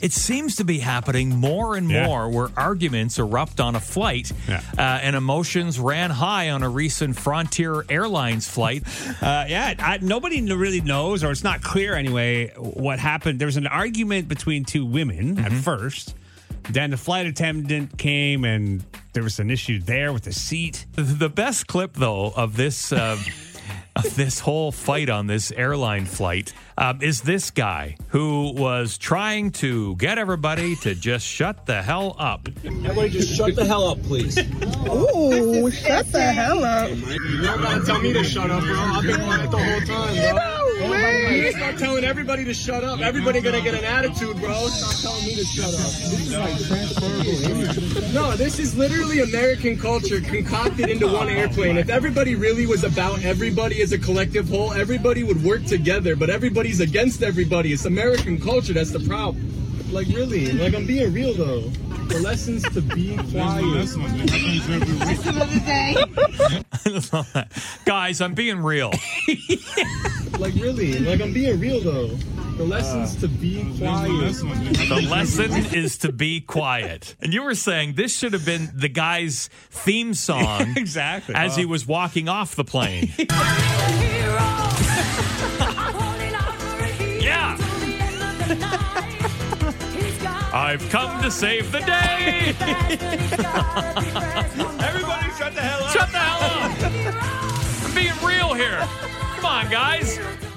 It seems to be happening more and Yeah. more where arguments erupt on a flight Yeah. uh, and emotions ran high on a recent Frontier Airlines flight. Uh, yeah, I, nobody really knows, or it's not clear anyway, what happened. There was an argument between two women at first. Then the flight attendant came, and there was an issue there with the seat. The best clip, though, of this uh, of this whole fight on this airline flight um, is this guy who was trying to get everybody to just shut the hell up. Everybody just shut the hell up, please. Ooh, shut the hell up. You don't gotta tell me to shut up, bro. I've been quiet the whole time, bro. No way. Start telling everybody to shut up. Everybody gonna get an attitude, bro. Stop telling me to shut up. This is like transferable. No, this is literally American culture concocted into one airplane. If everybody really was about everybody as a collective whole, everybody would work together. But everybody's against everybody. It's American culture. That's the problem. Like really, like I'm being real though. The lessons to be quiet. Guys, I'm being real. Like really, like I'm being real though. The lessons to be uh, quiet. The lesson is to be quiet. And you were saying this should have been the guy's theme song Exactly. as he uh. was walking off the plane. Yeah. I've come to save the day. Everybody shut the hell up. Shut the hell up. I'm being real here. Come on, guys.